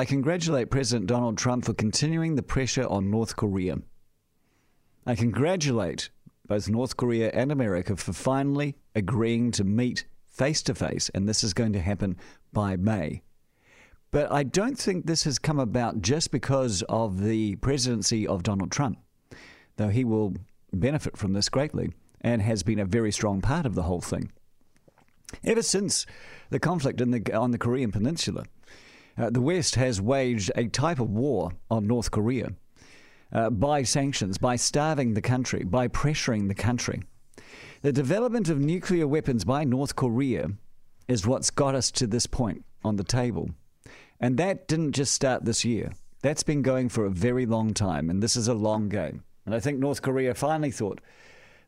I congratulate President Donald Trump for continuing the pressure on North Korea. I congratulate both North Korea and America for finally agreeing to meet face to face, and this is going to happen by May. But I don't think this has come about just because of the presidency of Donald Trump, though he will benefit from this greatly and has been a very strong part of the whole thing. Ever since the conflict the, on the Korean Peninsula, uh, the West has waged a type of war on North Korea uh, by sanctions, by starving the country, by pressuring the country. The development of nuclear weapons by North Korea is what's got us to this point on the table. And that didn't just start this year. That's been going for a very long time, and this is a long game. And I think North Korea finally thought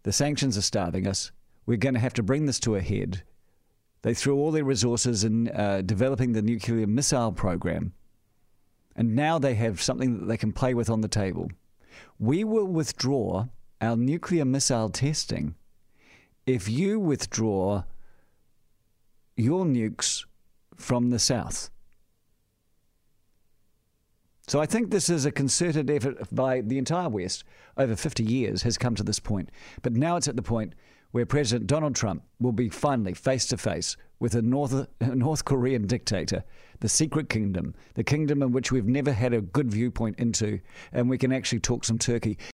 the sanctions are starving us. We're going to have to bring this to a head. They threw all their resources in uh, developing the nuclear missile program. And now they have something that they can play with on the table. We will withdraw our nuclear missile testing if you withdraw your nukes from the south. So I think this is a concerted effort by the entire West over 50 years has come to this point. But now it's at the point where President Donald Trump will be finally face to face with a North, North Korean dictator, the secret kingdom, the kingdom in which we've never had a good viewpoint into, and we can actually talk some turkey.